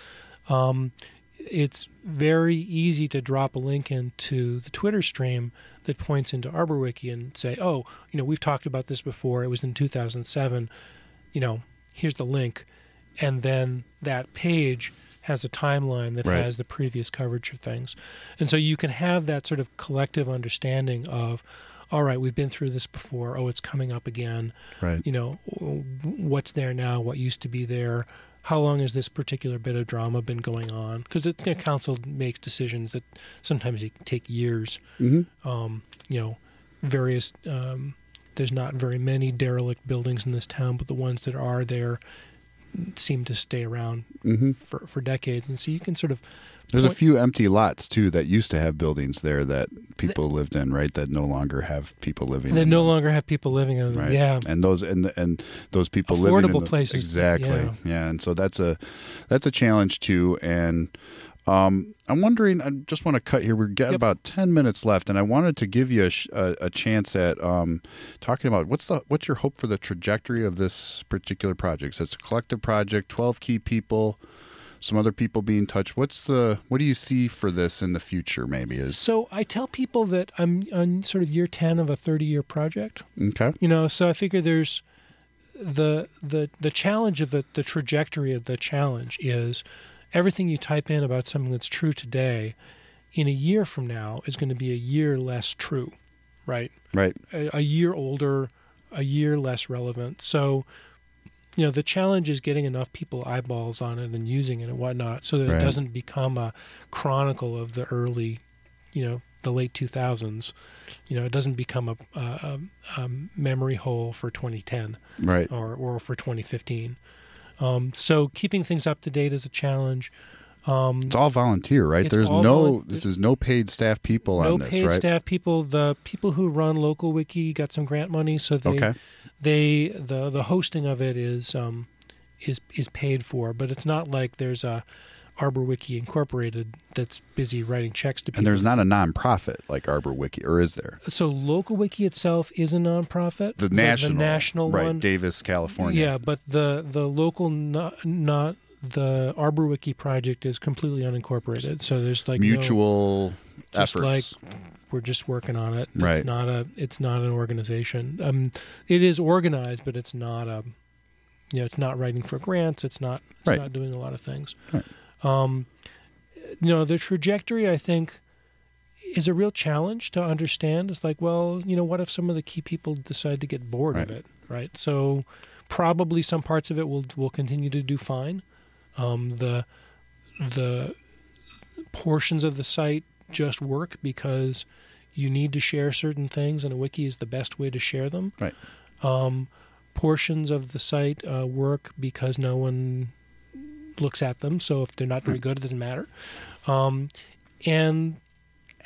Um, it's very easy to drop a link into the Twitter stream that points into ArborWiki and say, oh, you know, we've talked about this before. It was in 2007. You know, here's the link, and then that page has a timeline that Right. has the previous coverage of things, and so you can have that sort of collective understanding of. All right, we've been through this before. Oh, it's coming up again Right. you know what's there now what used to be there how long has this particular bit of drama been going on because the council makes decisions that sometimes they take years Mhm. um, you know various um, there's not very many derelict buildings in this town but the ones that are there seem to stay around Mhm. for, for decades and so you can sort of There's a few empty lots too that used to have buildings there that people lived in, right? That no longer have people living. that in no them. longer have people living in them Right. yeah And those and and those people living in Affordable places, Exactly. yeah. Yeah. And so that's a that's a challenge too. And um, I'm wondering. I just want to cut here. We've got Yep. about ten minutes left, and I wanted to give you a, sh- a, a chance at um, talking about what's the what's your hope for the trajectory of this particular project. So it's a collective project, twelve key people, some other people being touched. What's the what do you see for this in the future? Maybe is so i tell people that i'm on sort of year 10 of a 30 year project okay. you know so i figure there's the the the challenge of the the trajectory of the challenge is everything you type in about something that's true today in a year from now is going to be a year less true right Right. a, a year older a year less relevant so you know the challenge is getting enough people eyeballs on it and using it and whatnot so that Right. it doesn't become a chronicle of the early you know the late 2000s you know it doesn't become a, a, a, a memory hole for 2010 Right. or, or for 2015 um, so keeping things up to date is a challenge um, It's all volunteer, right? There's no volun- this is no paid staff people no on this, paid right? staff people the people who run local wiki got some grant money so they Okay. they the the hosting of it is um is is paid for but it's not like there's a arbor wiki incorporated that's busy writing checks to people And there's not a nonprofit like ArborWiki, or is there? so local wiki itself is a nonprofit The national, the national right? one Davis, California. yeah but the the local not, not the ArborWiki project is completely unincorporated so there's like no- mutual just efforts. we're just working on it. Right. It's not a it's not an organization. Um, it is organized, but it's not a you know it's not writing for grants. It's not it's Right. not doing a lot of things. Right. Um, you know the trajectory I think is a real challenge to understand. It's like well you know what if some of the key people decide to get bored of it, right? So probably some parts of it will will continue to do fine. Um, the the portions of the site just work because you need to share certain things, and a wiki is the best way to share them. Right. Um, portions of the site uh, work because no one looks at them, so if they're not very good, it doesn't matter. Um, and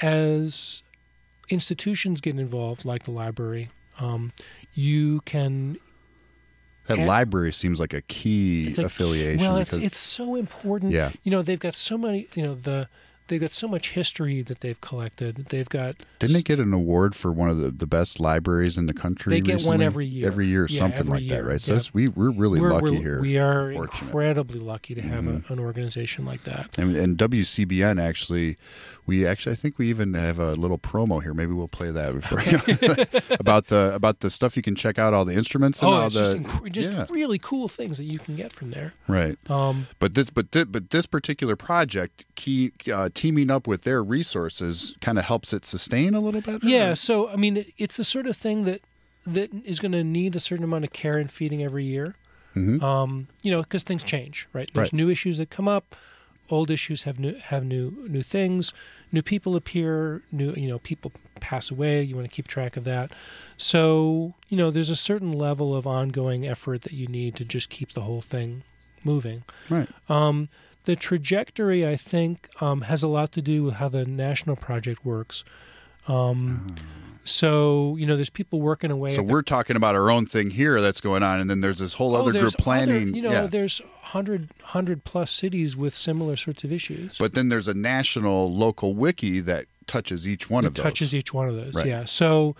as institutions get involved, like the library, um, you can that library seems like a key like- affiliation. Well, it's it's so important. Yeah. You know, they've got so many. You know, the they've got so much history that they've collected. They've got Didn't they get an award for one of the, the best libraries in the country? They get one every year. Every year, Yeah, something every like that, right? So Yeah. we we're really we're, lucky we're- here. We are Mm-hmm. incredibly lucky to have a, an organization like that. And, and WCBN actually, we actually, I think we even have a little promo here. Maybe we'll play that before *laughs* *laughs* about the about the stuff you can check out, all the instruments and Oh, all the just just yeah, really cool things that you can get from there. right. Um, But this, but but this particular project, key uh, teaming up with their resources, kind of helps it sustain a little bit. yeah, so I mean, it, it's the sort of thing that that is going to need a certain amount of care and feeding every year. Mhm. Um, you know, because things change, right? There's Right. new issues that come up. Old issues have new have new new things. New people appear. New you know people pass away. You want to keep track of that. So you know, there's a certain level of ongoing effort that you need to just keep the whole thing moving. Right. Um, the trajectory, I think, um, has a lot to do with how the national project works. Um, So you know, there's people working away. So we're talking about our own thing here that's going on, and then there's this whole Oh, other group planning. other- you know, yeah. there's 100, 100 plus cities with similar sorts of issues. But then there's a national local wiki that touches each one it of those. touches each one of those. Right. Yeah. So,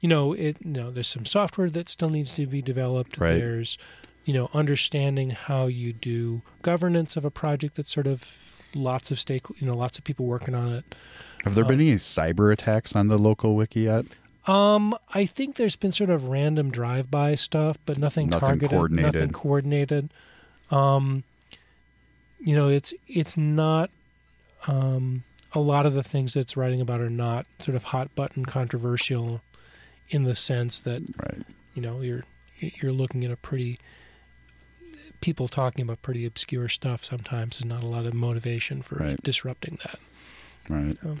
you know, it you know, there's some software that still needs to be developed. Right. There's, you know, understanding how you do governance of a project that's sort of lots of stake, you know, lots of people working on it. Have there been any cyber attacks on the local wiki yet? Um, I think there's been sort of random drive-by stuff, but nothing, Nothing targeted, coordinated. nothing coordinated. Um, you know, it's it's not. Um, a lot of the things that's writing about are not sort of hot button controversial, in the sense that Right. you know you're you're looking at a pretty people talking about pretty obscure stuff sometimes there's not a lot of motivation for Right. disrupting that Right. Um,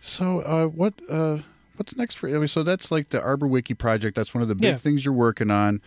So, uh, what uh, what's next for? So that's like the Arbor Wiki project. That's one of the big Yeah. things you're working on.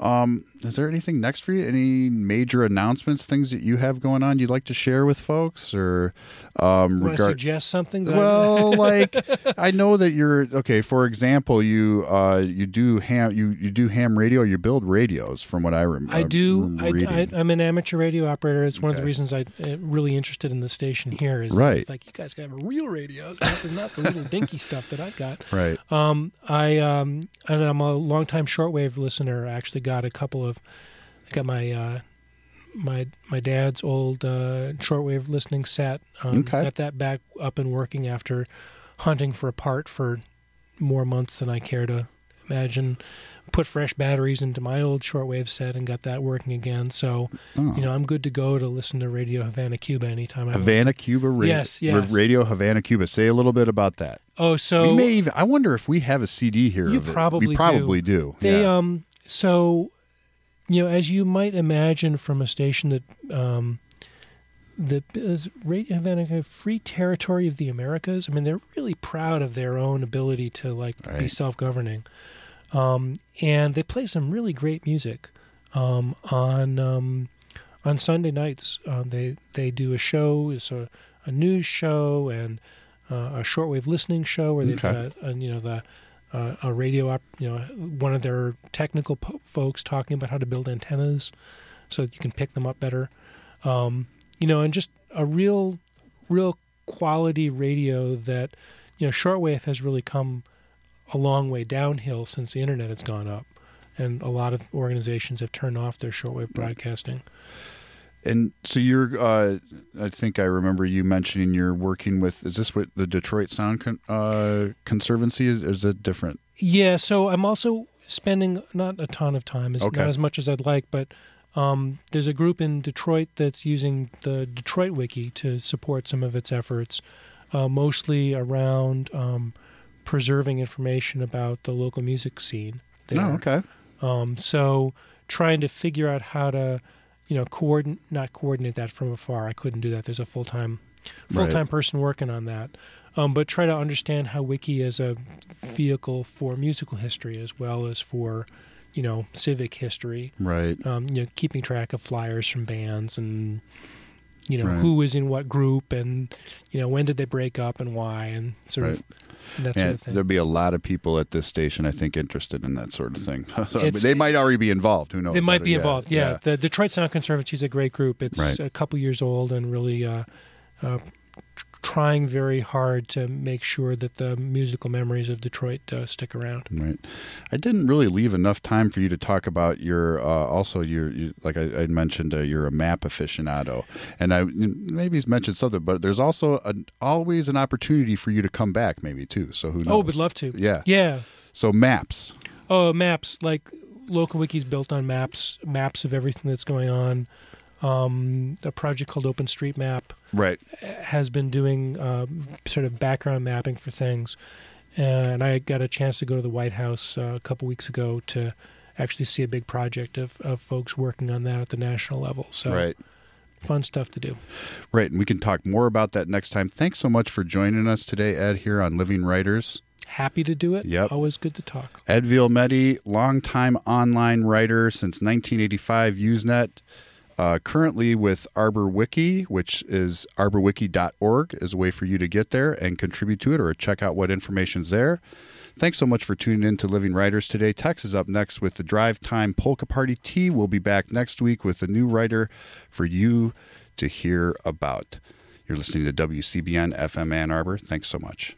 Um, is there anything next for you? Any major announcements, things that you have going on you'd like to share with folks, or um, you want to regard? suggest something I- Well, like *laughs* I know that you're okay. For example, you uh, you do ham you, you do ham radio. You build radios, from what I remember. I do. I, I, I'm an amateur radio operator. It's one of the reasons I'm really interested in the station here. Is Right. It's like you guys got a real radios, not, not the little dinky *laughs* stuff that I've got. right. Um, I um, and I'm a longtime shortwave listener. Actually got a couple of. I got my uh, my my dad's old uh, shortwave listening set. Um, Okay. Got that back up and working after hunting for a part for more months than I care to imagine. Put fresh batteries into my old shortwave set and got that working again. So Oh. you know I'm good to go to listen to Radio Havana Cuba anytime I want. Havana Cuba radio. Yes, yes. Radio Havana Cuba. Say a little bit about that. Oh, so we may even. I wonder if we have a CD here. You of it. probably we do. probably do. They yeah. um so you know as you might imagine from a station that um is Radio Havana a free territory of the Americas. I mean they're really proud of their own ability to like be self-governing. Um and they play some really great music um on um on Sunday nights. Uh, they they do a show, it's a, a news show and uh, a shortwave listening show where they've Okay. got uh, you know the uh, a radio op, you know one of their technical po- folks talking about how to build antennas so that you can pick them up better. Um, you know, and just a real real quality radio that you know shortwave has really come a long way downhill since the internet has gone up. And a lot of organizations have turned off their shortwave broadcasting. And so you're. Uh, I think I remember you mentioning you're working with. Is this what the Detroit Sound Con- uh, Conservancy is? Is it different? Yeah, so I'm also spending not a ton of time, as, Okay. not as much as I'd like, but um, there's a group in Detroit that's using the Detroit Wiki to support some of its efforts, uh, mostly around um, preserving information about the local music scene. There. Oh, okay. Um, so trying to figure out how to, you know, coordinate not coordinate that from afar. I couldn't do that. There's a full time full time person working on that. Um, but try to understand how Wiki is a vehicle for musical history as well as for, you know, civic history. Right. Um, you know, keeping track of flyers from bands and you know Right. who was in what group and you know when did they break up and why and sort Right. of that Yeah, sort of thing. There'll be a lot of people at this station, I think, interested in that sort of thing. *laughs* So, they might already be involved. Who knows? They might be don't- involved. Yeah. the Detroit Sound Conservancy is a great group. It's Right. a couple years old and really uh, uh, trying very hard to make sure that the musical memories of Detroit uh, stick around. Right. I didn't really leave enough time for you to talk about your uh, also your you, like I, I mentioned uh, you're a map aficionado, and I maybe he's mentioned something, but there's also an, always an opportunity for you to come back maybe too. So who knows? Oh, would love to. Yeah. Yeah. So maps. Oh, maps like local wikis built on maps, maps of everything that's going on. Um, a project called OpenStreetMap Right. has been doing um, sort of background mapping for things. And I got a chance to go to the White House uh, a couple weeks ago to actually see a big project of, of folks working on that at the national level. So Right. fun stuff to do. Right. And we can talk more about that next time. Thanks so much for joining us today, Ed, here on Living Writers. Happy to do it. Yep. Always good to talk. Ed Vielmetti, longtime online writer since 1985, Usenet. Uh, currently with ArborWiki, which is arborwiki.org, is a way for you to get there and contribute to it or check out what information's there. Thanks so much for tuning in to Living Writers today. Tex is up next with the Drive Time Polka Party Tea. We'll be back next week with a new writer for you to hear about. You're listening to WCBN FM Ann Arbor. Thanks so much.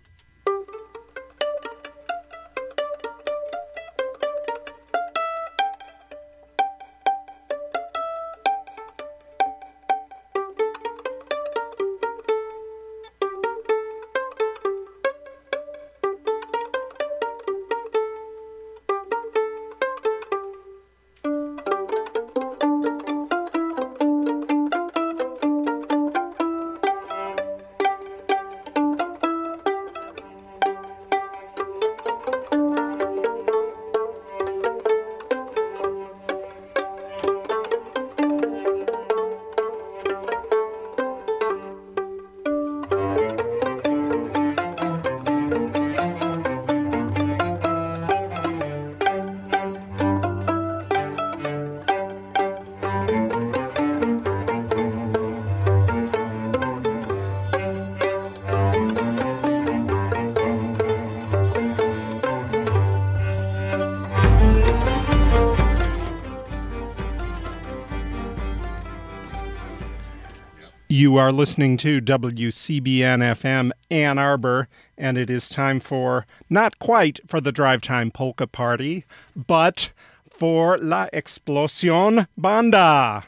You are listening to WCBN FM Ann Arbor, and it is time for not quite for the drive time polka party, but for La Explosión Banda.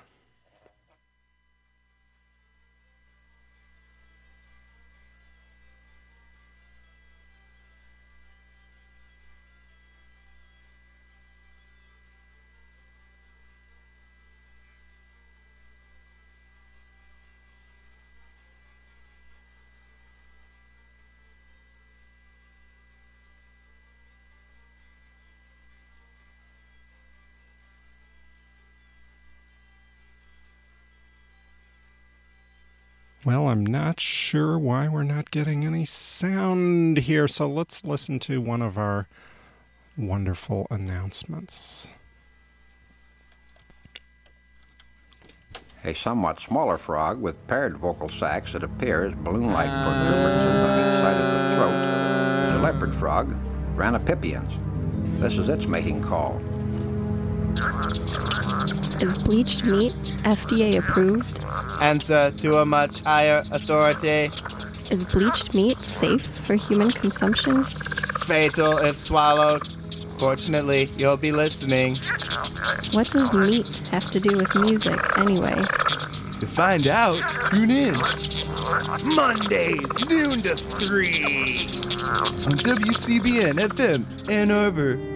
Well, I'm not sure why we're not getting any sound here, so let's listen to one of our wonderful announcements. A somewhat smaller frog with paired vocal sacs that appear as balloon-like protuberances on each side of the throat is a leopard frog, Rana pipiens. This is its mating call. Is bleached meat FDA approved? Answer to a much higher authority. Is bleached meat safe for human consumption? Fatal if swallowed. Fortunately, you'll be listening. What does meat have to do with music, anyway? To find out, tune in. Mondays, noon to 3. On WCBN FM, Ann Arbor.